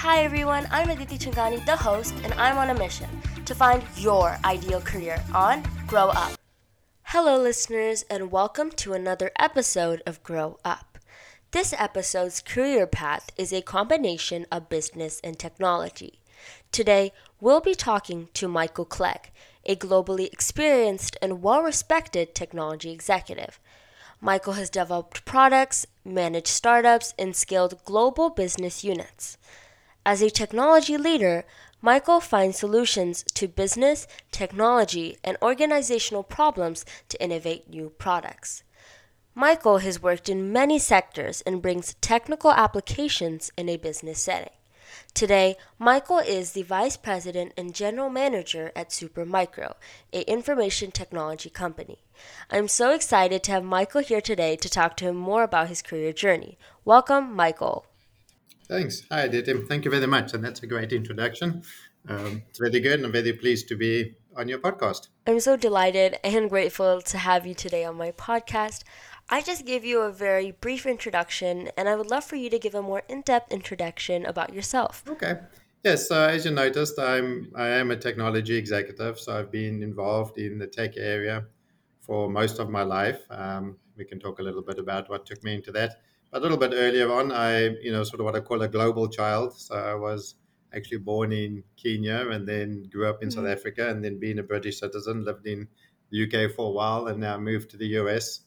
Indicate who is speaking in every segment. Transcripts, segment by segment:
Speaker 1: Hi everyone, I'm Aditi Changani, the host, and I'm on a mission to find your ideal career on Grow Up. Hello, listeners, and welcome to another episode of Grow Up. This episode's career path is a combination of business and technology. Today, we'll be talking to Michael Clegg, a globally experienced and well respected technology executive. Michael has developed products, managed startups, and scaled global business units. As a technology leader, Michael finds solutions to business, technology, and organizational problems to innovate new products. Michael has worked in many sectors and brings technical applications in a business setting. Today, Michael is the Vice President and General Manager at Supermicro, a information technology company. I'm so excited to have Michael here today to talk to him more about his career journey. Welcome, Michael.
Speaker 2: Thanks. Hi, Ditim. Thank you very much. And that's a great introduction. Um, it's very good. And I'm very pleased to be on your podcast.
Speaker 1: I'm so delighted and grateful to have you today on my podcast. I just gave you a very brief introduction, and I would love for you to give a more in-depth introduction about yourself.
Speaker 2: Okay. Yes, uh, as you noticed, I'm I am a technology executive, so I've been involved in the tech area for most of my life. Um, we can talk a little bit about what took me into that. A little bit earlier on, I you know sort of what I call a global child. So I was actually born in Kenya and then grew up in mm-hmm. South Africa, and then being a British citizen, lived in the UK for a while, and now moved to the US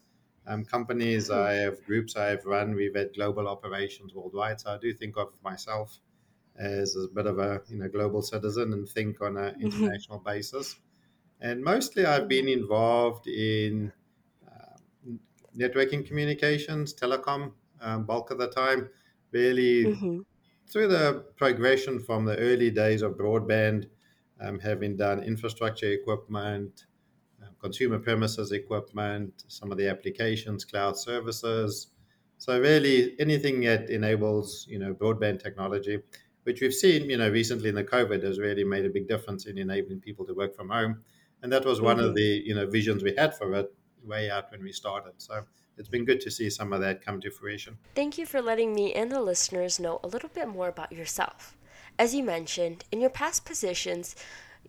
Speaker 2: um, companies hmm. I have, groups I have run. We've had global operations worldwide. So I do think of myself as a bit of a you know global citizen and think on an mm-hmm. international basis. And mostly I've been involved in uh, networking communications, telecom, um, bulk of the time, really mm-hmm. through the progression from the early days of broadband, um, having done infrastructure equipment, consumer premises equipment, some of the applications, cloud services. So really anything that enables, you know, broadband technology, which we've seen, you know, recently in the COVID has really made a big difference in enabling people to work from home. And that was one mm-hmm. of the, you know, visions we had for it way out when we started. So it's been good to see some of that come to fruition.
Speaker 1: Thank you for letting me and the listeners know a little bit more about yourself. As you mentioned, in your past positions,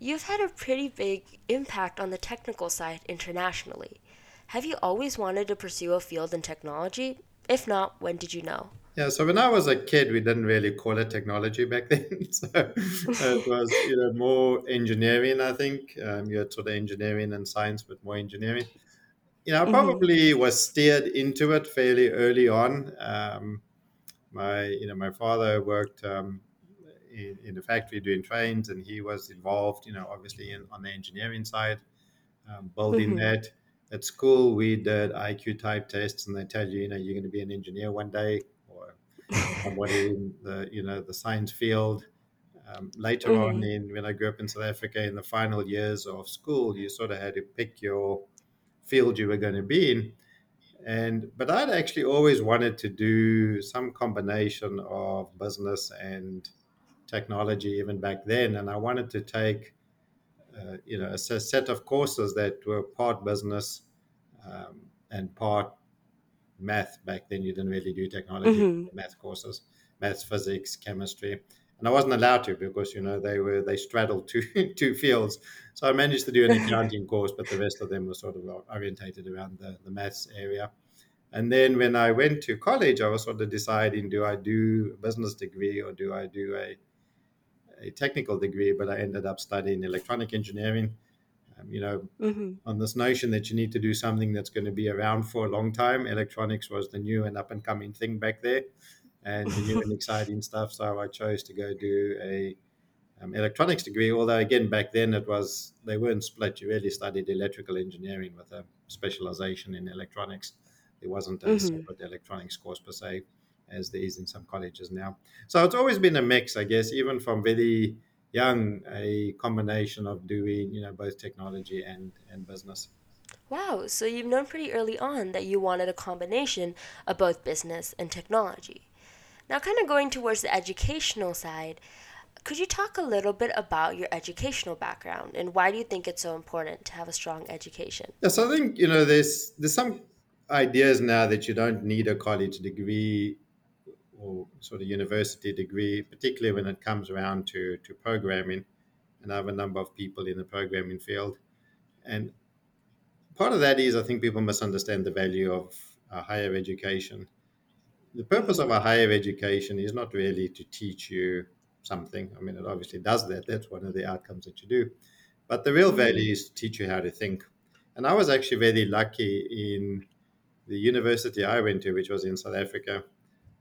Speaker 1: You've had a pretty big impact on the technical side internationally. Have you always wanted to pursue a field in technology? If not, when did you know?
Speaker 2: Yeah, so when I was a kid, we didn't really call it technology back then. so it was you know more engineering. I think um, you had sort of engineering and science, but more engineering. You know, I mm-hmm. probably mm-hmm. was steered into it fairly early on. Um, my you know my father worked um, in, in the factory doing trains, and he was involved, you know, obviously in, on the engineering side, um, building mm-hmm. that. At school, we did IQ type tests, and they tell you, you know, you're going to be an engineer one day, or somebody in the, you know, the science field. Um, later mm-hmm. on, in when I grew up in South Africa, in the final years of school, you sort of had to pick your field you were going to be in and but i'd actually always wanted to do some combination of business and technology even back then, and I wanted to take, uh, you know, a set of courses that were part business um, and part math. Back then, you didn't really do technology mm-hmm. math courses, maths, physics, chemistry, and I wasn't allowed to because you know they were they straddled two two fields. So I managed to do an accounting course, but the rest of them were sort of orientated around the the maths area. And then when I went to college, I was sort of deciding: do I do a business degree or do I do a a technical degree, but I ended up studying electronic engineering. Um, you know, mm-hmm. on this notion that you need to do something that's going to be around for a long time. Electronics was the new and up and coming thing back there, and the new and exciting stuff. So I chose to go do a um, electronics degree. Although again, back then it was they weren't split. You really studied electrical engineering with a specialization in electronics. There wasn't a mm-hmm. separate electronics course per se as there is in some colleges now. So it's always been a mix, I guess, even from very young, a combination of doing, you know, both technology and, and business.
Speaker 1: Wow, so you've known pretty early on that you wanted a combination of both business and technology. Now, kind of going towards the educational side, could you talk a little bit about your educational background and why do you think it's so important to have a strong education?
Speaker 2: Yes, I think you know there's there's some ideas now that you don't need a college degree or sort of university degree, particularly when it comes around to, to programming. And I have a number of people in the programming field. And part of that is I think people misunderstand the value of higher education. The purpose of a higher education is not really to teach you something. I mean, it obviously does that. That's one of the outcomes that you do. But the real value is to teach you how to think. And I was actually very lucky in the university I went to, which was in South Africa.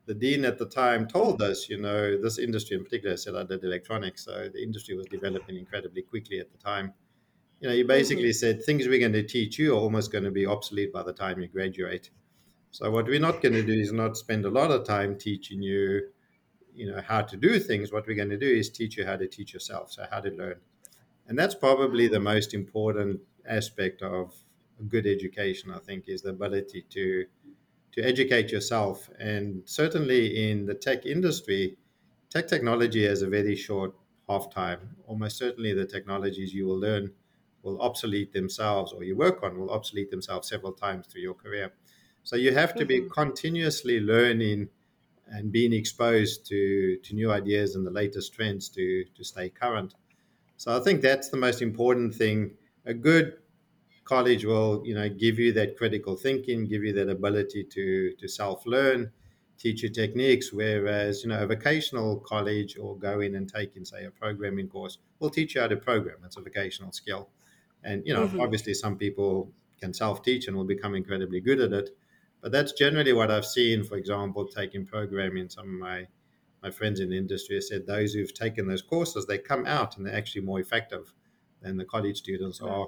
Speaker 2: The dean at the time told us, you know, this industry in particular, I said I did electronics, so the industry was developing incredibly quickly at the time. You know, he basically mm-hmm. said things we're going to teach you are almost going to be obsolete by the time you graduate. So what we're not going to do is not spend a lot of time teaching you, you know, how to do things. What we're going to do is teach you how to teach yourself, so how to learn. And that's probably the most important aspect of a good education, I think, is the ability to to educate yourself. And certainly in the tech industry, tech technology has a very short half time. Almost certainly the technologies you will learn will obsolete themselves or you work on will obsolete themselves several times through your career. So you have to be mm-hmm. continuously learning and being exposed to, to new ideas and the latest trends to, to stay current. So I think that's the most important thing. A good college will, you know, give you that critical thinking, give you that ability to to self-learn, teach you techniques. Whereas, you know, a vocational college or go in and take in, say, a programming course will teach you how to program. It's a vocational skill. And, you know, mm-hmm. obviously some people can self-teach and will become incredibly good at it. But that's generally what I've seen, for example, taking programming. Some of my my friends in the industry have said those who've taken those courses, they come out and they're actually more effective than the college students are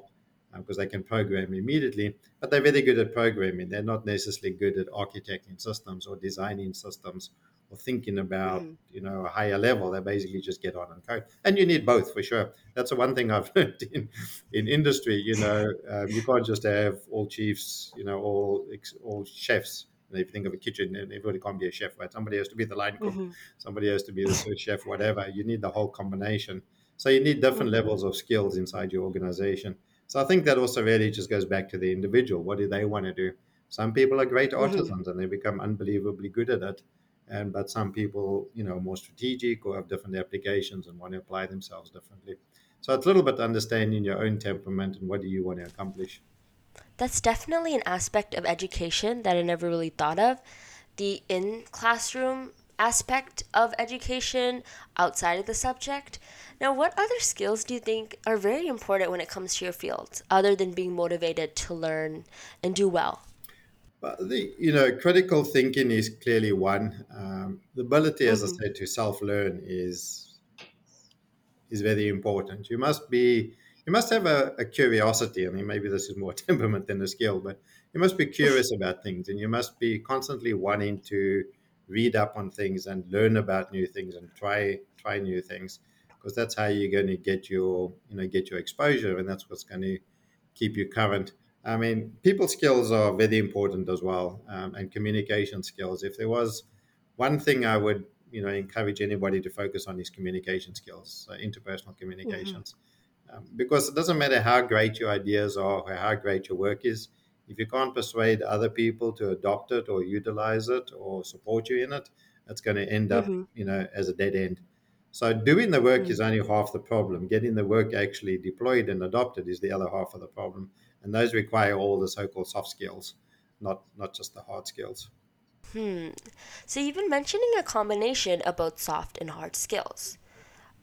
Speaker 2: because uh, they can program immediately. But they're very good at programming. They're not necessarily good at architecting systems or designing systems or thinking about mm. you know a higher level. They basically just get on and code. And you need both for sure. That's the one thing I've learned in in industry. You know, um, you can't just have all chiefs. You know, all all chefs if you think of a kitchen, everybody can't be a chef, right? Somebody has to be the line cook, mm-hmm. somebody has to be the sous chef, whatever. You need the whole combination. So you need different mm-hmm. levels of skills inside your organization. So I think that also really just goes back to the individual. What do they want to do? Some people are great mm-hmm. artisans mm-hmm. and they become unbelievably good at it. And but some people, you know, more strategic or have different applications and want to apply themselves differently. So it's a little bit understanding your own temperament and what do you want to accomplish.
Speaker 1: That's definitely an aspect of education that I never really thought of. The in classroom aspect of education outside of the subject. Now, what other skills do you think are very important when it comes to your field, other than being motivated to learn and do well?
Speaker 2: Well, the, you know, critical thinking is clearly one. Um, the ability, as mm-hmm. I said, to self-learn is is very important. You must be you must have a, a, curiosity. I mean, maybe this is more temperament than a skill, but you must be curious about things and you must be constantly wanting to read up on things and learn about new things and try try new things because that's how you're going to get your you know get your exposure and that's what's going to keep you current. I mean, people skills are very important as well, um, and communication skills. If there was one thing I would you know encourage anybody to focus on is communication skills, so interpersonal communications. Mm-hmm um, because it doesn't matter how great your ideas are or how great your work is. If you can't persuade other people to adopt it or utilize it or support you in it, it's going to end up, mm-hmm. you know, as a dead end. So doing the work mm-hmm. is only half the problem. Getting the work actually deployed and adopted is the other half of the problem. And those require all the so-called soft skills, not not just the hard skills.
Speaker 1: Hmm. So you've been mentioning a combination of both soft and hard skills.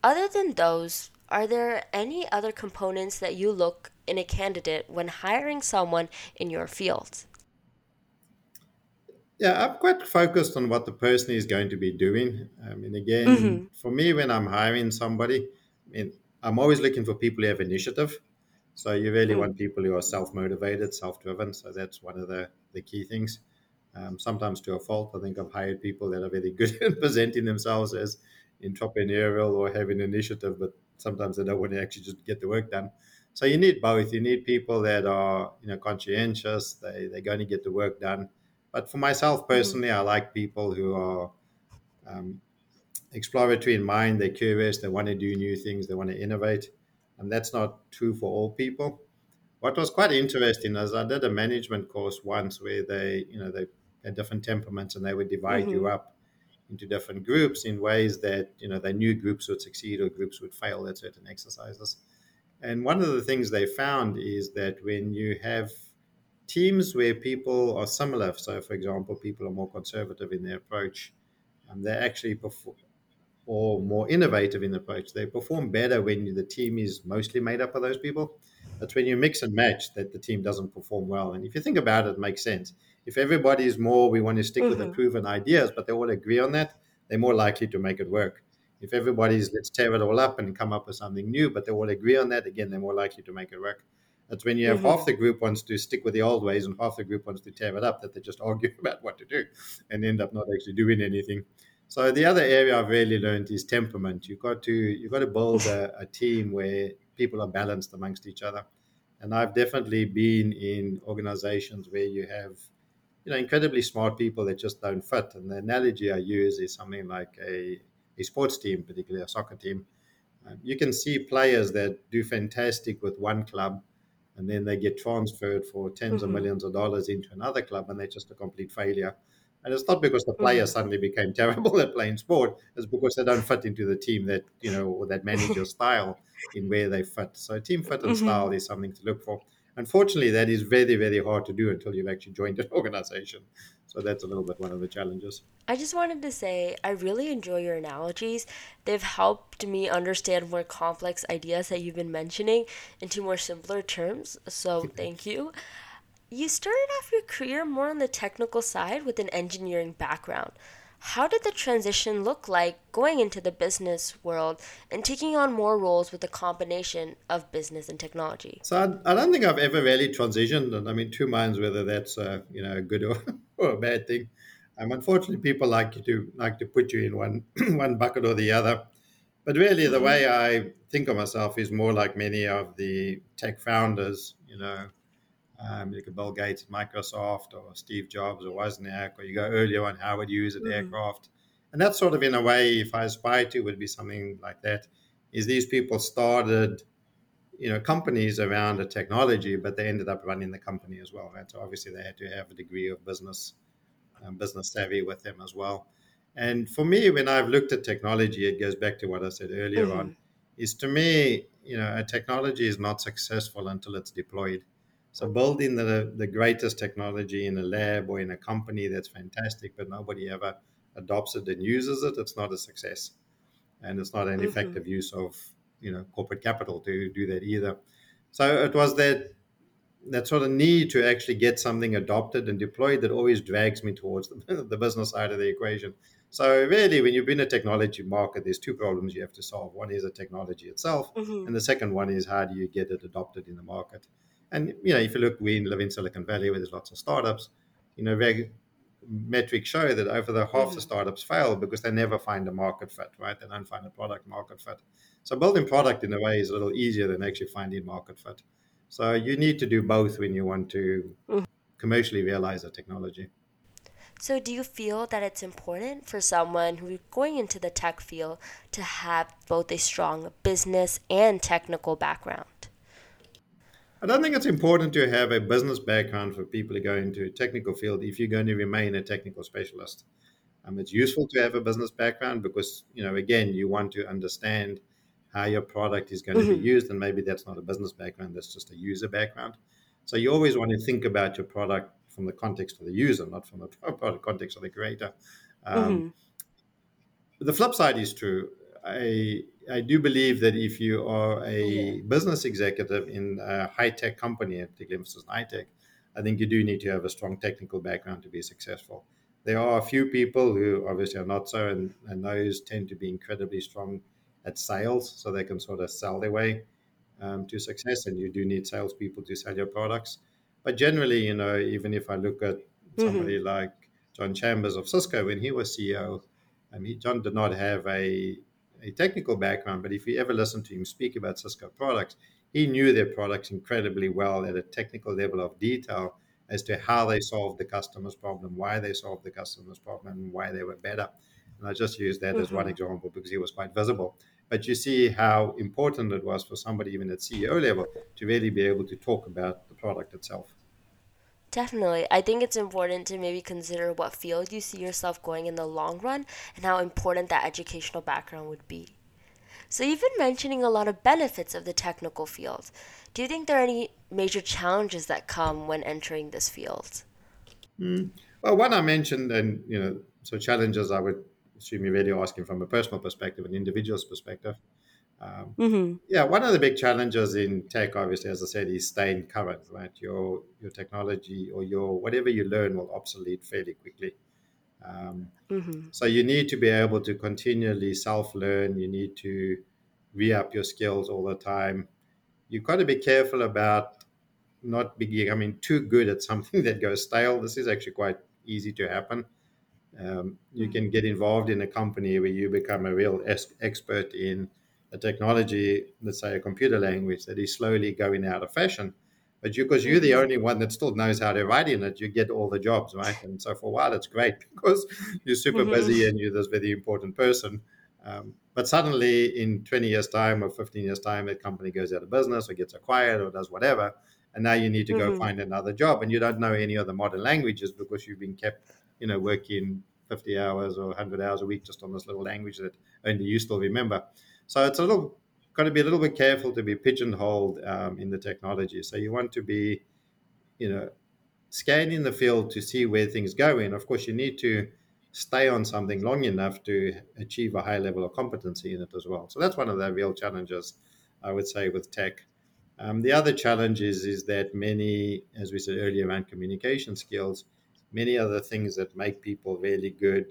Speaker 1: Other than those, are there any other components that you look in a candidate when hiring someone in your field?
Speaker 2: Yeah, I'm quite focused on what the person is going to be doing. I mean, again, mm-hmm. for me, when I'm hiring somebody, I mean, I'm always looking for people who have initiative. So you really want people who are self-motivated, self-driven. So that's one of the, the key things. Um, sometimes to a fault, I think I've hired people that are very good at presenting themselves as entrepreneurial or having initiative, but sometimes they don't want to actually just get the work done. So you need both. You need people that are you know conscientious. They they're going to get the work done. But for myself mm-hmm. personally. I like people who are um, exploratory in mind. They're curious. They want to do new things. They want to innovate, and that's not true for all people. What was quite interesting is I did a management course once where they you know they had different temperaments and they would divide mm-hmm. you up into different groups in ways that you know they knew groups would succeed or groups would fail at certain exercises. And one of the things they found is that when you have teams where people are similar, so for example, people are more conservative in their approach, um, they actually perform, or more innovative in approach, they perform better when the team is mostly made up of those people. It's when you mix and match that the team doesn't perform well. And if you think about it, it makes sense. If everybody is more, we want to stick mm-hmm. with the mm-hmm. proven ideas, but they all agree on that, they're more likely to make it work. If everybody's let's tear it all up and come up with something new, but they all agree on that, again, they're more likely to make it work. That's when you have mm-hmm. half the group wants to stick with the old ways and half the group wants to tear it up, that they just argue about what to do and end up not actually doing anything. So the other area I've really learned is temperament. You've got to you've got to build a, a team where people are balanced amongst each other. And I've definitely been in organizations where you have, you know, incredibly smart people that just don't fit. And the analogy I use is something like a, a sports team, particularly a soccer team. Um, you can see players that do fantastic with one club and then they get transferred for 10s mm-hmm. of millions of dollars into another club and they're just a complete failure. And it's not because the player mm-hmm. suddenly became terrible at playing sport. It's because they don't fit into the team that, you know, or that manager style in where they fit. So team fit and mm-hmm. style is something to look for. Unfortunately, that is very, very hard to do until you've actually joined an organization. So that's a little bit one of the challenges.
Speaker 1: I just wanted to say I really enjoy your analogies. They've helped me understand more complex ideas that you've been mentioning into more simpler terms. So thank you. You started off your career more on the technical side with an engineering background. How did the transition look like going into the business world and taking on more roles with a combination of business and technology?
Speaker 2: So I, I don't think I've ever really transitioned, and I mean, two minds whether that's a, you know a good or, or a bad thing. Um, unfortunately, people like you to like to put you in one one bucket or the other. But really, the mm-hmm. way I think of myself is more like many of the tech founders. You know, um, look at Bill Gates at Microsoft or Steve Jobs or Wozniak, or you go earlier on Howard Hughes at mm. Aircraft. And that's sort of in a way, if I aspire to, would be something like that. Is these people started, you know, companies around a technology, but they ended up running the company as well. Right? So obviously they had to have a degree of business, um, business savvy with them as well. And for me, when I've looked at technology, it goes back to what I said earlier mm-hmm. on. Is to me, you know, a technology is not successful until it's deployed. So building the, the greatest technology in a lab or in a company that's fantastic, but nobody ever adopts it and uses it, it's not a success. And it's not an mm-hmm. effective use of, you know, corporate capital to do that either. So it was that that sort of need to actually get something adopted and deployed that always drags me towards the, the business side of the equation. So really, when you've been a technology market, there's two problems you have to solve. One is the technology itself, mm-hmm. and the second one is how do you get it adopted in the market. And you know, if you look, we live in Silicon Valley where there's lots of startups. You know, metrics show that over the half mm-hmm. the startups fail because they never find a market fit, right? They don't find a product market fit. So building product in a way is a little easier than actually finding market fit. So you need to do both when you want to mm-hmm. commercially realize a technology.
Speaker 1: So, do you feel that it's important for someone who's going into the tech field to have both a strong business and technical background?
Speaker 2: I don't think it's important to have a business background for people to go into a technical field if you're going to remain a technical specialist. Um, it's useful to have a business background because, you know, again, you want to understand how your product is going mm-hmm. to be used, and maybe that's not a business background, that's just a user background. So you always want to think about your product from the context of the user, not from the product context of the creator. Um, mm-hmm. The flip side is true. I I do believe that if you are a yeah. business executive in a high tech company, particularly emphasis high tech, I think you do need to have a strong technical background to be successful. There are a few people who obviously are not so, and, and those tend to be incredibly strong at sales, so they can sort of sell their way um, to success. And you do need salespeople to sell your products. But generally, you know, even if I look at somebody mm-hmm. like John Chambers of Cisco when he was CEO, I mean, John did not have a a technical background, but if you ever listen to him speak about Cisco products, he knew their products incredibly well at a technical level of detail as to how they solved the customer's problem, why they solved the customer's problem, and why they were better. And I just used that mm-hmm. as one mm-hmm. example because he was quite visible. But you see how important it was for somebody, even at CEO level, to really be able to talk about the product itself.
Speaker 1: Definitely. I think it's important to maybe consider what field you see yourself going in the long run and how important that educational background would be. So, you've been mentioning a lot of benefits of the technical field. Do you think there are any major challenges that come when entering this field?
Speaker 2: Mm. Well, one I mentioned, and you know, so challenges I would assume you're really asking from a personal perspective, an individual's perspective. Um,
Speaker 1: Mm-hmm.
Speaker 2: yeah, one of the big challenges in tech, obviously, as I said, is staying current. Right, your your technology or your whatever you learn will obsolete fairly quickly. Um,
Speaker 1: Mm-hmm.
Speaker 2: so you need to be able to continually self-learn. You need to re-up your skills all the time. You've got to be careful about not becoming too good at something that goes stale. This is actually quite easy to happen. Um, you can get involved in a company where you become a real es- expert in a technology, let's say a computer language that is slowly going out of fashion. But you, because you're the
Speaker 1: Mm-hmm.
Speaker 2: only one that still knows how to write in it, you get all the jobs, right? And so for a while, it's great because you're super busy
Speaker 1: Mm-hmm.
Speaker 2: and you're this very important person. Um, but suddenly, in 20 years' time or 15 years' time, that company goes out of business or gets acquired or does whatever. And now you need to go
Speaker 1: Mm-hmm.
Speaker 2: find another job. And you don't know any other modern languages because you've been kept you know, working 50 hours or 100 hours a week just on this little language that only you still remember. So it's a little, got to be a little bit careful to be pigeonholed um, in the technology. So you want to be, you know, scanning the field to see where things go. And of course, you need to stay on something long enough to achieve a high level of competency in it as well. So that's one of the real challenges, I would say, with tech. Um, the other challenge is, is that many, as we said earlier, around communication skills, many other things that make people really good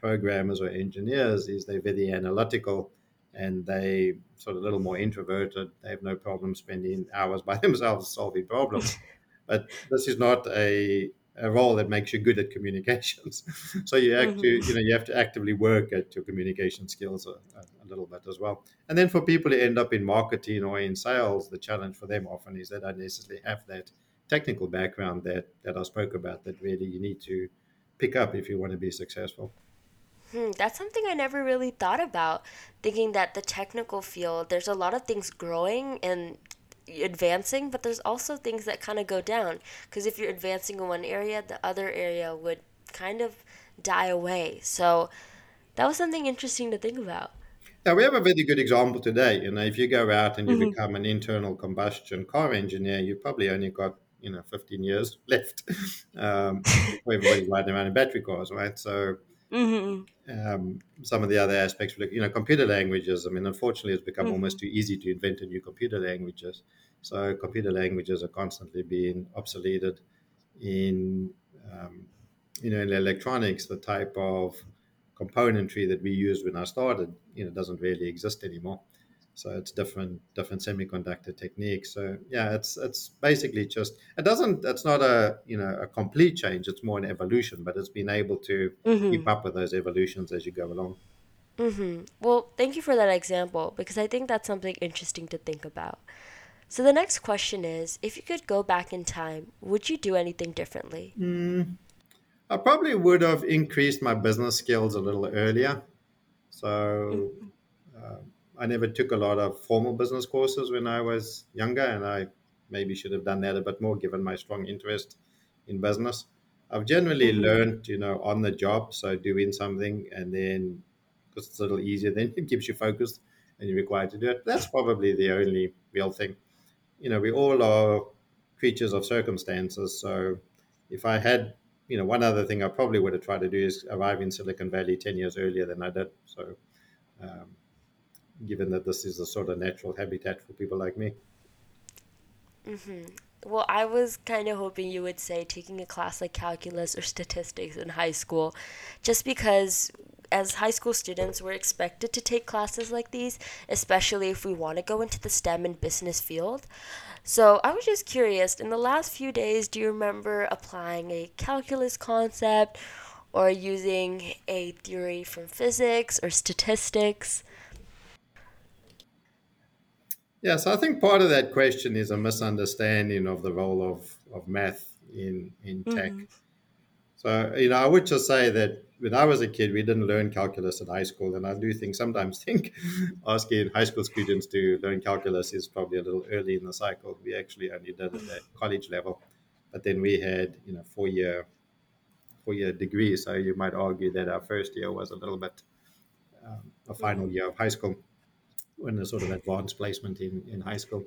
Speaker 2: programmers or engineers is they're very analytical and they sort of a little more introverted. They have no problem spending hours by themselves solving problems. But this is not a, a role that makes you good at communications. so you have to, you
Speaker 1: Mm-hmm.
Speaker 2: know, you have to actively work at your communication skills a, a, a little bit as well. And then for people who end up in marketing or in sales, the challenge for them often is they don't necessarily have that technical background that, that I spoke about that really you need to pick up if you want to be successful.
Speaker 1: Hmm, that's something I never really thought about. Thinking that the technical field, there's a lot of things growing and advancing, but there's also things that kind of go down. Because if you're advancing in one area, the other area would kind of die away. So that was something interesting to think about.
Speaker 2: Now, we have a very good example today. You know, if you go out and you
Speaker 1: Mm-hmm.
Speaker 2: become an internal combustion car engineer, you probably only got, you know, 15 years left um, before everybody's riding around in battery cars, right? So
Speaker 1: Mm-hmm.
Speaker 2: um, some of the other aspects, you know, computer languages, I mean, unfortunately, it's become
Speaker 1: Mm-hmm.
Speaker 2: almost too easy to invent a new computer languages. So computer languages are constantly being obsoleted in um, you know in electronics the type of componentry that we used when i started you know doesn't really exist anymore so it's different different semiconductor techniques so yeah it's it's basically just it doesn't it's not a you know a complete change it's more an evolution but it's been able to keep
Speaker 1: Mm-hmm.
Speaker 2: up with those evolutions as you go along
Speaker 1: Mm-hmm. Well, thank you for that example because I think that's something interesting to think about. So the next question is, if you could go back in time, would you do anything differently?
Speaker 2: mm, i probably would have increased my business skills a little earlier so
Speaker 1: Mm-hmm.
Speaker 2: Uh, I never took a lot of formal business courses when I was younger, and I maybe should have done that a bit more given my strong interest in business. I've generally
Speaker 1: Mm-hmm.
Speaker 2: learned, you know, on the job, so doing something and then because it's a little easier, then it keeps you focused and you're required to do it. That's probably the only real thing. You know, we all are creatures of circumstances. So if I had, you know, one other thing I probably would have tried to do is arrive in Silicon Valley 10 years earlier than I did. So um, given that this is a sort of natural habitat for people like me.
Speaker 1: Mm-hmm. Well, I was kind of hoping you would say taking a class like calculus or statistics in high school, just because as high school students, we're expected to take classes like these, especially if we want to go into the STEM and business field. So I was just curious, in the last few days, do you remember applying a calculus concept or using a theory from physics or statistics?
Speaker 2: Yeah, so I think part of that question is a misunderstanding of the role of, of math in, in tech.
Speaker 1: Mm-hmm.
Speaker 2: So, you know, I would just say that when I was a kid, we didn't learn calculus at high school. And I do think sometimes think asking high school students to learn calculus is probably a little early in the cycle. We actually only did it at college level. but then we had you know four year four year degrees. So you might argue that our first year was a little bit um, a final year of high school, when a sort of advanced placement in in high school.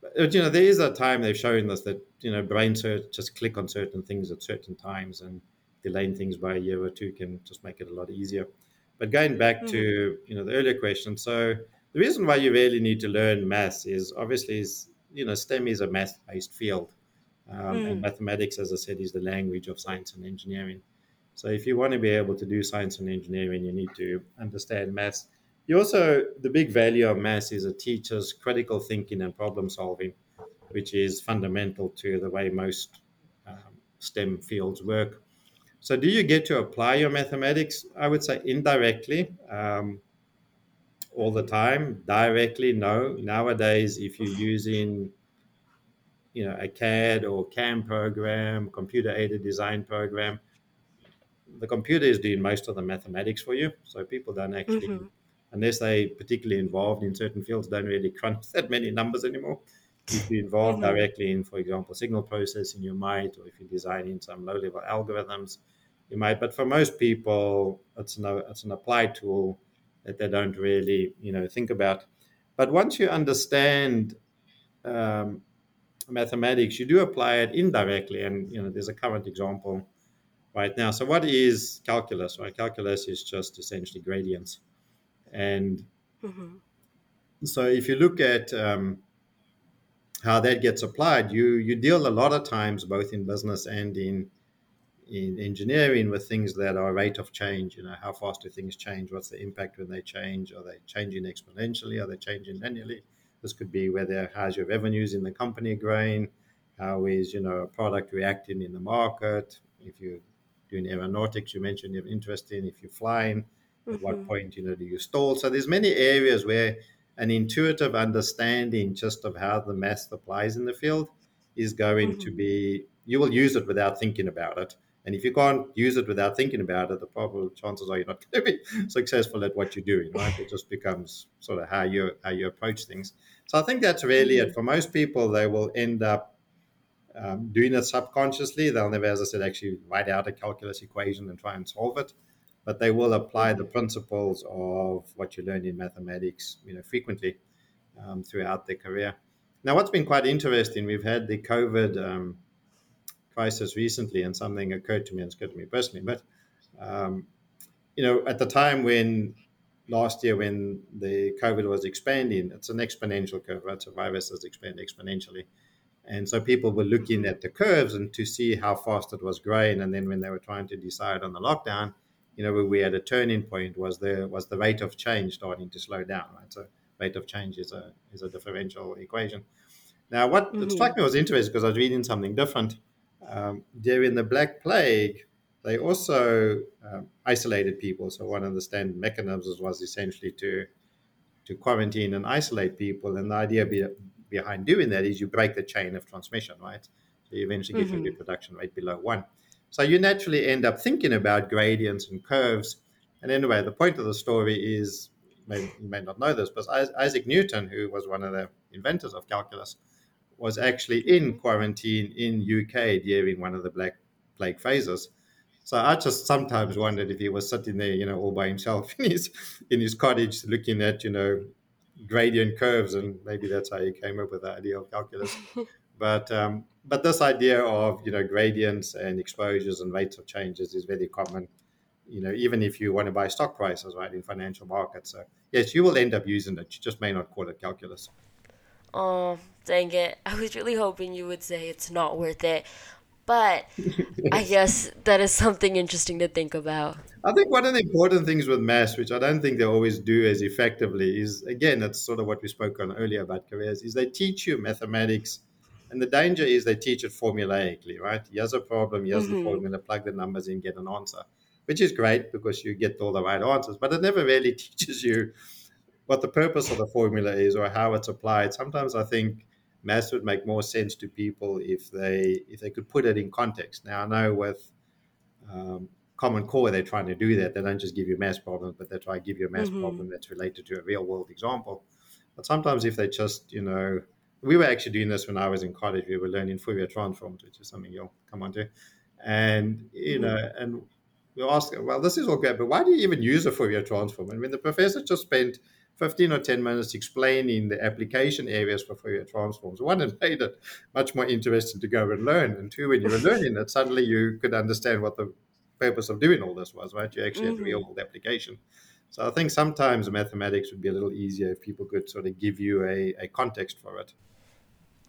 Speaker 2: But you know, there is a time they've shown us that you know brains just click on certain things at certain times, and delaying things by a year or two can just make it a lot easier. But going back mm-hmm. to you know the earlier question, so the reason why you really need to learn maths is obviously is you know STEM is a math-based field, um, mm. and mathematics, as I said, is the language of science and engineering. So if you want to be able to do science and engineering, you need to understand maths. You also the big value of maths is it teaches critical thinking and problem solving, which is fundamental to the way most um, STEM fields work. So, do you get to apply your mathematics? I would say indirectly, um, all the time. Directly, no. Nowadays, if you're using, you know, a CAD or CAM program, computer-aided design program, the computer is doing most of the mathematics for you. So people don't actually, mm-hmm. Unless they're particularly involved in certain fields, don't really crunch that many numbers anymore. If you're involved mm-hmm. directly in, for example, signal processing, you might, or if you're designing some low-level algorithms, you might. But for most people, it's an it's an applied tool that they don't really you know think about. But once you understand um, mathematics, you do apply it indirectly, and you know there's a current example right now. So what is calculus? Right, calculus is just essentially gradients, and mm-hmm. so if you look at um, how that gets applied, you you deal a lot of times both in business and in in engineering with things that are rate of change. You know, how fast do things change? What's the impact when they change? Are they changing exponentially? Are they changing linearly? This could be whether how's your revenues in the company growing? How is you know a product reacting in the market? If you're doing aeronautics, you mentioned you have interest in. If you're flying, mm-hmm. at what mm-hmm. point you know do you stall? So there's many areas where an intuitive understanding just of how the math applies in the field is going mm-hmm. to be you will use it without thinking about it and if you can't use it without thinking about it, the probable chances are you're not going to be successful at what you're doing, right? It just becomes sort of how you how you approach things. So I think that's really it. Mm-hmm. For most people, they will end up um, doing it subconsciously. They'll never, as I said, actually write out a calculus equation and try and solve it, but they will apply the principles of what you learn in mathematics, you know, frequently um, throughout their career. Now, what's been quite interesting, we've had the COVID. Um, crisis recently, and something occurred to me, and it's occurred to me personally. But um, you know, at the time when last year when the COVID was expanding, it's an exponential curve, right? So viruses expand exponentially. And so people were looking at the curves and to see how fast it was growing. And then when they were trying to decide on the lockdown, you know, where we had a turning point was the was the rate of change starting to slow down, right? So rate of change is a is a differential equation. Now, what mm-hmm. struck me was interesting because I was reading something different um, during the Black Plague, they also um, isolated people. So one of the standard mechanisms was essentially to to quarantine and isolate people. And the idea be, behind doing that is you break the chain of transmission, right? So you eventually get mm-hmm. your reproduction rate below one. So you naturally end up thinking about gradients and curves. And anyway, the point of the story is, may, you may not know this, but Isaac Newton, who was one of the inventors of calculus, was actually in quarantine in UK during one of the Black Plague phases. So I just sometimes wondered if he was sitting there, you know, all by himself in his in his cottage, looking at, you know, gradient curves, and maybe that's how he came up with the idea of calculus. but um, but this idea of you know gradients and exposures and rates of changes is very common. You know, even if you want to buy stock prices, right, in financial markets. So yes, you will end up using it. You just may not call it calculus.
Speaker 1: Oh, dang it. I was really hoping you would say it's not worth it. But I guess that is something interesting to think about.
Speaker 2: I think one of the important things with maths, which I don't think they always do as effectively, is again, that's sort of what we spoke on earlier about careers, is they teach you mathematics. And the danger is they teach it formulaically, right? Here's a problem, here's mm-hmm. the formula, plug the numbers in, get an answer, which is great because you get all the right answers, but it never really teaches you what the purpose of the formula is or how it's applied. Sometimes I think maths would make more sense to people if they if they could put it in context. Now I know with um, Common Core they're trying to do that. They don't just give you math problem, but they try to give you a math mm-hmm. problem that's related to a real world example. But sometimes if they just you know we were actually doing this when I was in college. We were learning Fourier transforms, which is something you'll come on to. And, you mm-hmm. know, and we asked, well, this is all great, but why do you even use a Fourier transform? And when the professor just spent 15 or 10 minutes explaining the application areas for Fourier transforms, one, it made it much more interesting to go and learn. And two, when you were learning it, suddenly you could understand what the purpose of doing all this was, right? You actually mm-hmm. had real world application. So I think sometimes mathematics would be a little easier if people could sort of give you a, a context for it.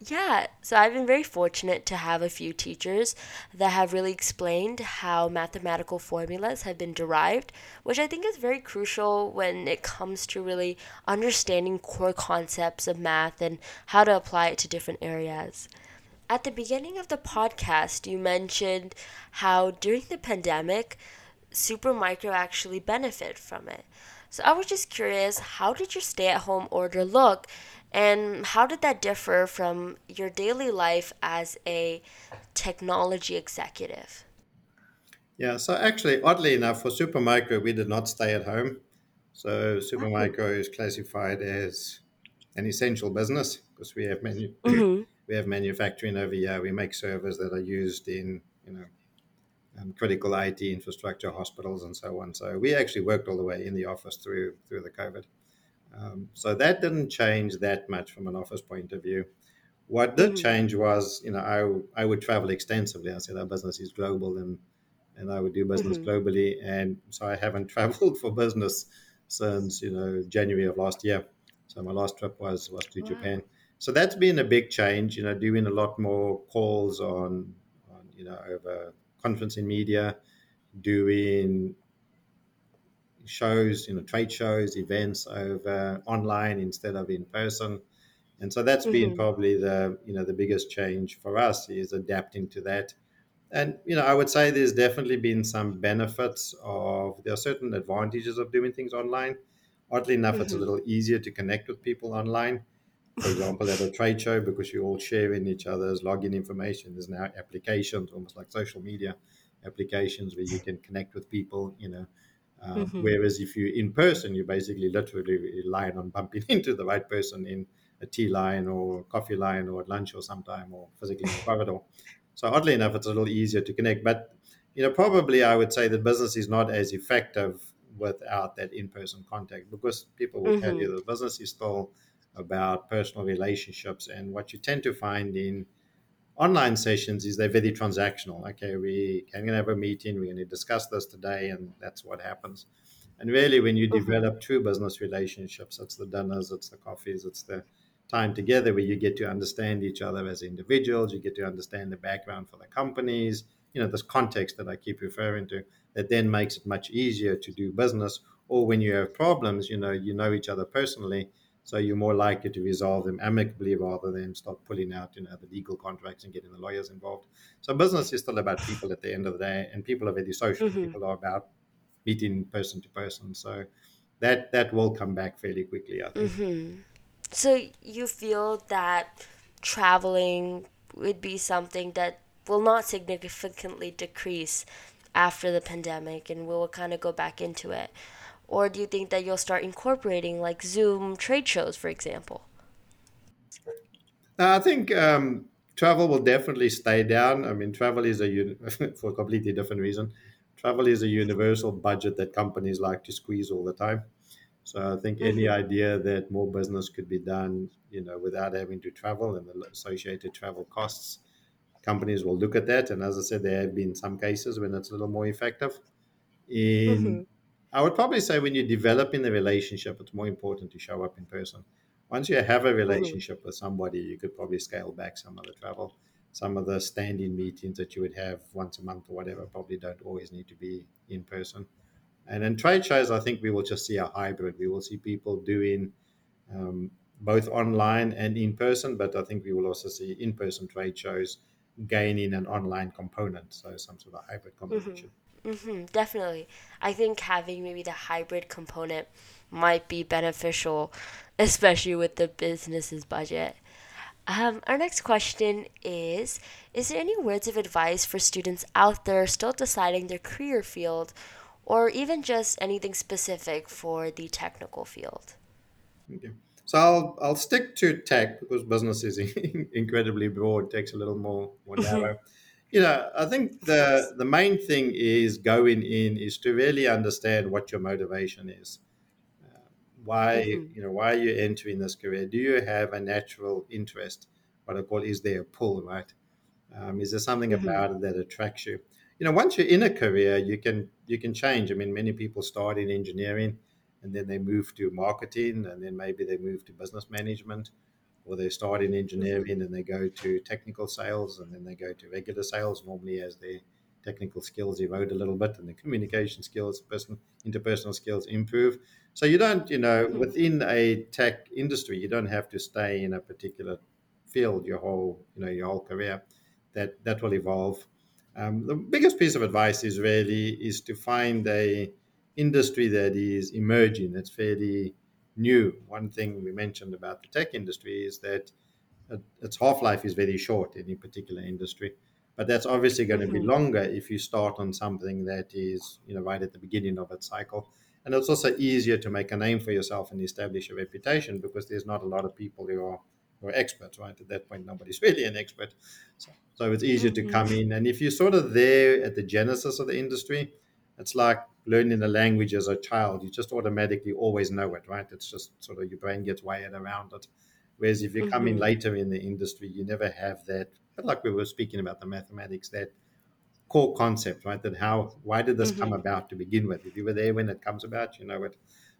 Speaker 1: Yeah, so I've been very fortunate to have a few teachers that have really explained how mathematical formulas have been derived, which I think is very crucial when it comes to really understanding core concepts of math and how to apply it to different areas. At the beginning of the podcast, you mentioned how during the pandemic, Supermicro actually benefited from it. So I was just curious, how did your stay at home order look? And how did that differ from your daily life as a technology executive?
Speaker 2: Yeah, so actually, oddly enough, for Supermicro, we did not stay at home. So Supermicro is classified as an essential business because we have manu- mm-hmm. we have manufacturing over here. We make servers that are used in you know um, critical IT infrastructure, hospitals, and so on. So we actually worked all the way in the office through through the COVID. Um, so that didn't change that much from an office point of view. What did mm-hmm. change was, you know, I, I would travel extensively. I said our business is global and, and I would do business mm-hmm. globally. And so I haven't traveled for business since, you know, January of last year. So my last trip was, was to wow. Japan. So that's been a big change, you know, doing a lot more calls on, on you know, over conferencing media, doing shows, you know, trade shows, events over online instead of in person. And so that's mm-hmm. been probably the, you know, the biggest change for us is adapting to that. And, you know, I would say there's definitely been some benefits of, there are certain advantages of doing things online. Oddly enough, mm-hmm. it's a mm-hmm. little easier to connect with people online. For example, at a trade show, because you're all sharing each other's login information. There's now applications, almost like social media applications, where you can connect with people, you know, um, mm-hmm. Whereas if you're in person, you're basically literally relying on bumping into the right person in a tea line or coffee line or at lunch or sometime or physically in the corridor. So oddly enough, it's a little easier to connect. But you know, probably I would say that business is not as effective without that in-person contact because people will mm-hmm. tell you mm-hmm. that business is still about personal relationships and what you tend to find in online sessions is they're very transactional. Okay, we can have a meeting, we're going to discuss this today, and that's what happens. And really, when you develop true business relationships, it's the dinners, it's the coffees, it's the time together where you get to understand each other as individuals, you get to understand the background for the companies, you know, this context that I keep referring to, that then makes it much easier to do business. Or when you have problems, you know, you know each other personally so you're more likely to resolve them amicably rather than start pulling out, you know, the legal contracts and getting the lawyers involved. So business is still about people at the end of the day, and people are very social. Mm-hmm. People are about meeting person to person. So that that will come back fairly quickly, I think.
Speaker 1: Mm-hmm. So you feel that traveling would be something that will not significantly decrease after the pandemic, and we'll kind of go back into it. Or do you think that you'll start incorporating like Zoom trade shows, for example?
Speaker 2: I think um, travel will definitely stay down. I mean, travel is a for a completely different reason. Travel is a universal budget that companies like to squeeze all the time. So I think mm-hmm. any idea that more business could be done, you know, without having to travel and the associated travel costs, companies will look at that. And as I said, there have been some cases when it's a little more effective. In mm-hmm. I would probably say when you're developing the relationship, it's more important to show up in person. Once you have a mm-hmm. relationship mm-hmm. with somebody, you could probably scale back some of the travel. Some of the standing meetings that you would have once a month or whatever probably don't always need to be in person. And in trade shows, I think we will just see a hybrid. We will see people doing um, both online and in person, but I think we will also see in person trade shows gaining an online component. So some sort of hybrid mm-hmm. combination. Mm-hmm.
Speaker 1: Mm-hmm, definitely. I think having maybe the hybrid component might be beneficial, especially with the business's budget. Um, our next question is Is there any words of advice for students out there still deciding their career field, or even just anything specific for the technical field?
Speaker 2: Okay. So I'll I'll stick to tech because business is incredibly broad, takes a little more more narrow. You know, I think the the main thing is going in is to really understand what your motivation is. Uh, why
Speaker 1: Mm-hmm.
Speaker 2: you know why are you entering this career? Do you have a natural interest? What I call is there a pull, right? Um, is there something
Speaker 1: Mm-hmm.
Speaker 2: about it that attracts you? You know, once you're in a career, you can you can change. I mean, many people start in engineering, and then they move to marketing, and then maybe they move to business management, or they start in
Speaker 1: Mm-hmm.
Speaker 2: engineering and they go to technical sales, and then they go to regular sales. Normally, as their technical skills erode a little bit, and the communication skills, person interpersonal skills improve. So you don't, you know,
Speaker 1: Mm-hmm.
Speaker 2: within a tech industry, you don't have to stay in a particular field your whole, you know, your whole career that that will evolve. Um, the biggest piece of advice is really is to find a industry that is emerging, that's fairly new. One thing we mentioned about the tech industry is that its half life is very short in any particular industry, but that's obviously going to be
Speaker 1: Mm-hmm.
Speaker 2: longer if you start on something that is you know right at the beginning of its cycle. And it's also easier to make a name for yourself and establish a reputation because there's not a lot of people who are who are experts, right? At that point, nobody's really an expert. So, so it's easier to come
Speaker 1: Mm-hmm.
Speaker 2: in. And if you're sort of there at the genesis of the industry, it's like learning a language as a child. You just automatically always know it, right? It's just sort of your brain gets wired around it. Whereas if you come in
Speaker 1: Mm-hmm.
Speaker 2: later in the industry, you never have that. But like we were speaking about the mathematics, that core concept, right? That how why did this come
Speaker 1: Mm-hmm.
Speaker 2: about to begin with? If you were there when it comes about, you know it.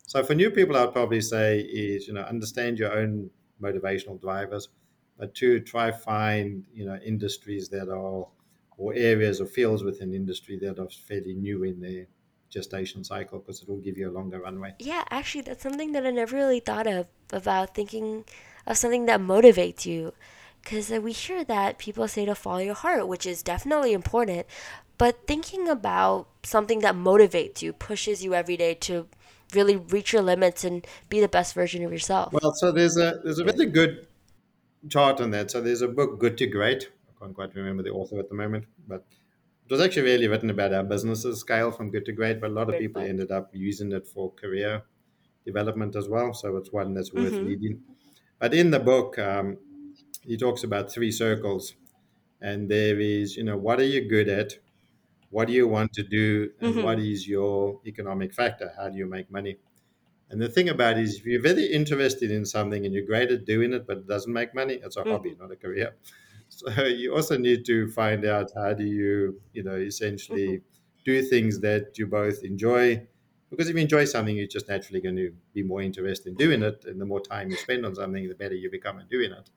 Speaker 2: So for new people, I'd probably say is you know understand your own motivational drivers, but two, try find you know industries that are or areas or fields within industry that are fairly new in their gestation cycle because it will give you a longer runway.
Speaker 1: Yeah, actually, that's something that I never really thought of about thinking of something that motivates you. Because uh, we hear that people say to follow your heart, which is definitely important. But thinking about something that motivates you, pushes you every day to really reach your limits and be the best version of yourself.
Speaker 2: Well, so there's a there's a really good chart on that. So there's a book, Good to Great. I can't quite remember the author at the moment, but it was actually really written about our businesses scale from good to great. But a lot of people ended up using it for career development as well. So it's one that's worth
Speaker 1: Mm-hmm.
Speaker 2: reading. But in the book, um, he talks about three circles, and there is, you know, what are you good at? What do you want to do? And what
Speaker 1: Mm-hmm.
Speaker 2: is your economic factor? How do you make money? And the thing about it is, if you're very interested in something and you're great at doing it, but it doesn't make money, it's a hobby,
Speaker 1: Mm-hmm.
Speaker 2: not a career. So you also need to find out how do you, you know,
Speaker 1: Mm-hmm.
Speaker 2: essentially do things that you both enjoy. Because if you enjoy something, you're just naturally going to be more interested in doing
Speaker 1: Mm-hmm.
Speaker 2: it. And the more time you spend on something, the better you become at doing it.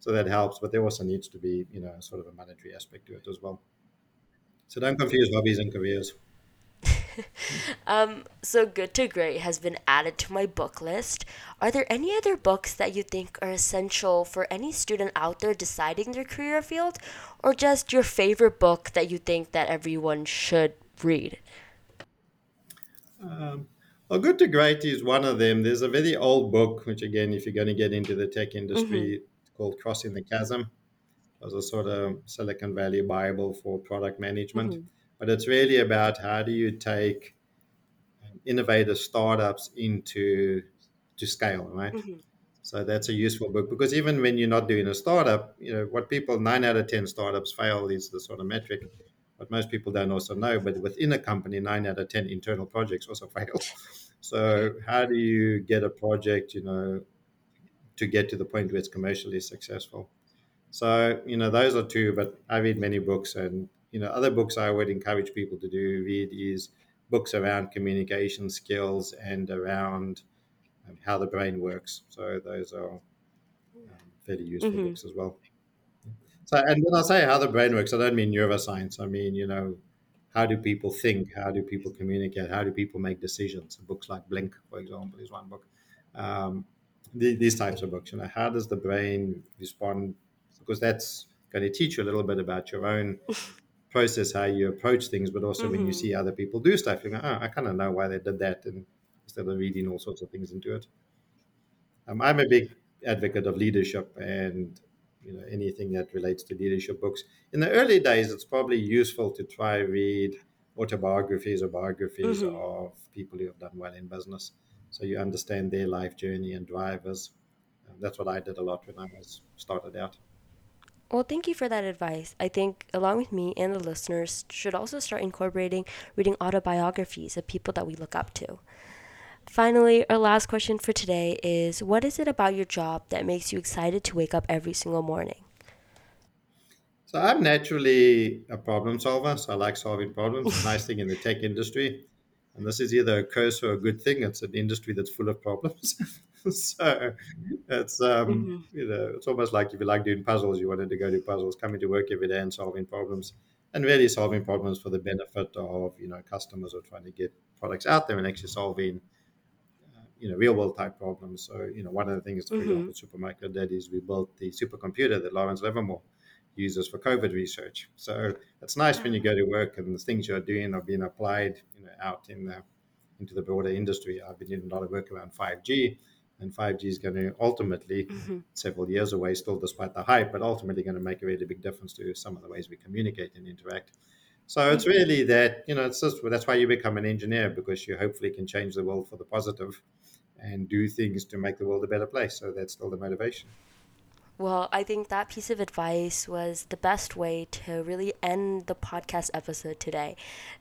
Speaker 2: So that helps. But there also needs to be, you know, sort of a monetary aspect to it as well. So don't confuse hobbies and careers.
Speaker 1: Um, so Good to Great has been added to my book list. Are there any other books that you think are essential for any student out there deciding their career field, or just your favorite book that you think that everyone should read?
Speaker 2: Um, well, Good to Great is one of them. There's a very old book, which again, if you're going to get into the tech
Speaker 1: Mm-hmm.
Speaker 2: industry, called Crossing the Chasm. It was a sort of Silicon Valley Bible for product management.
Speaker 1: Mm-hmm.
Speaker 2: But it's really about how do you take innovative startups into to scale, right?
Speaker 1: Mm-hmm.
Speaker 2: So that's a useful book because even when you're not doing a startup, you know what people nine out of ten startups fail is the sort of metric. What most people don't also know, but within a company, nine out of ten internal projects also fail. So how do you get a project, you know, to get to the point where it's commercially successful? So you know those are two, but I read many books, and you know other books I would encourage people to do read is books around communication skills and around um, how the brain works. So those are um, fairly useful
Speaker 1: Mm-hmm.
Speaker 2: books as well. So, and when I say how the brain works, I don't mean neuroscience. I mean, you know, how do people think? How do people communicate? How do people make decisions? Books like Blink, for example, is one book. Um, the, these types of books, you know, how does the brain respond? Because that's going to teach you a little bit about your own process, how you approach things, but also when you
Speaker 1: Mm-hmm.
Speaker 2: see other people do stuff, you go, oh, I kind of know why they did that, and instead of reading all sorts of things into it. Um, I'm a big advocate of leadership and you know anything that relates to leadership books. In the early days, it's probably useful to try read autobiographies or biographies
Speaker 1: Mm-hmm.
Speaker 2: of people who have done well in business, so you understand their life journey and drivers. that's what I did a lot when I was started out.
Speaker 1: Well, thank you for that advice. I think, along with me and the listeners, should also start incorporating reading autobiographies of people that we look up to. Finally, our last question for today is What is it about your job that makes you excited to wake up every single morning?
Speaker 2: So, I'm naturally a problem solver. So, I like solving problems. Nice thing in the tech industry, and this is either a curse or a good thing, it's an industry that's full of problems. so, it's um,
Speaker 1: Mm-hmm.
Speaker 2: you know, it's almost like if you like doing puzzles, you wanted to go do puzzles, coming to work every day and solving problems, and really solving problems for the benefit of you know customers or trying to get products out there and actually solving you know real world type problems. So you know one of the things, for
Speaker 1: Mm-hmm.
Speaker 2: example, Supermicro did is we built the supercomputer that Lawrence Livermore uses for COVID research. So it's nice when you go to work and the things you're doing are being applied, you know, out in the into the broader industry. I've been doing a lot of work around 5G, and 5G is going to ultimately,
Speaker 1: Mm-hmm.
Speaker 2: several years away still, despite the hype, but ultimately going to make a really big difference to some of the ways we communicate and interact. So it's really that you know it's just that's why you become an engineer because you hopefully can change the world for the positive and do things to make the world a better place. So that's still the motivation.
Speaker 1: Well, I think that piece of advice was the best way to really end the podcast episode today.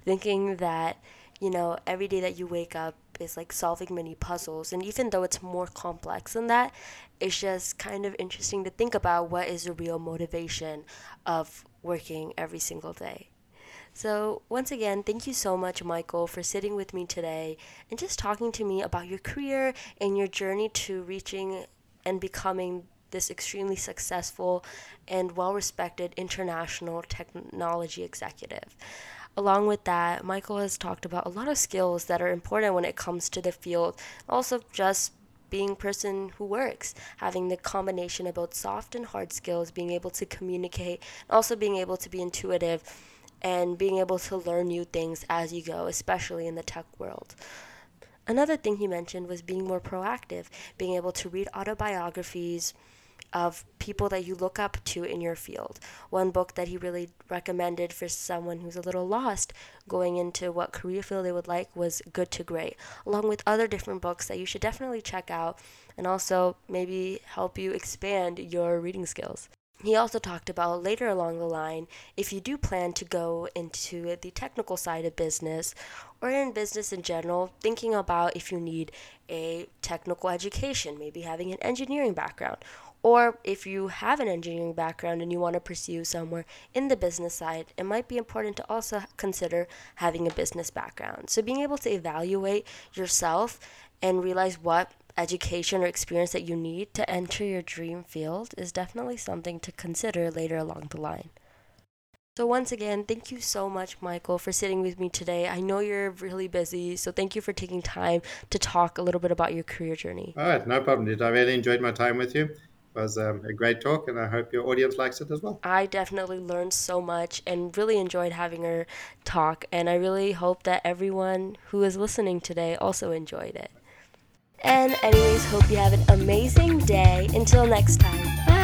Speaker 1: Thinking that, you know, every day that you wake up is like solving many puzzles. And even though it's more complex than that, it's just kind of interesting to think about what is the real motivation of working every single day. So, once again, thank you so much, Michael, for sitting with me today and just talking to me about your career and your journey to reaching and becoming this extremely successful and well respected international technology executive. Along with that, Michael has talked about a lot of skills that are important when it comes to the field, also just being a person who works, having the combination of both soft and hard skills, being able to communicate, and also being able to be intuitive and being able to learn new things as you go, especially in the tech world. Another thing he mentioned was being more proactive, being able to read autobiographies of people that you look up to in your field. One book that he really recommended for someone who's a little lost going into what career field they would like was Good to Great, along with other different books that you should definitely check out and also maybe help you expand your reading skills. He also talked about later along the line if you do plan to go into the technical side of business or in business in general, thinking about if you need a technical education, maybe having an engineering background, or if you have an engineering background and you want to pursue somewhere in the business side, it might be important to also consider having a business background. So, being able to evaluate yourself and realize what education or experience that you need to enter your dream field is definitely something to consider later along the line. So, once again, thank you so much, Michael, for sitting with me today. I know you're really busy, so thank you for taking time to talk a little bit about your career journey.
Speaker 2: All right, no problem. Did I really enjoyed my time with you? Was um, a great talk, and I hope your audience likes it as well.
Speaker 1: I definitely learned so much and really enjoyed having her talk, and I really hope that everyone who is listening today also enjoyed it. And, anyways, hope you have an amazing day. Until next time.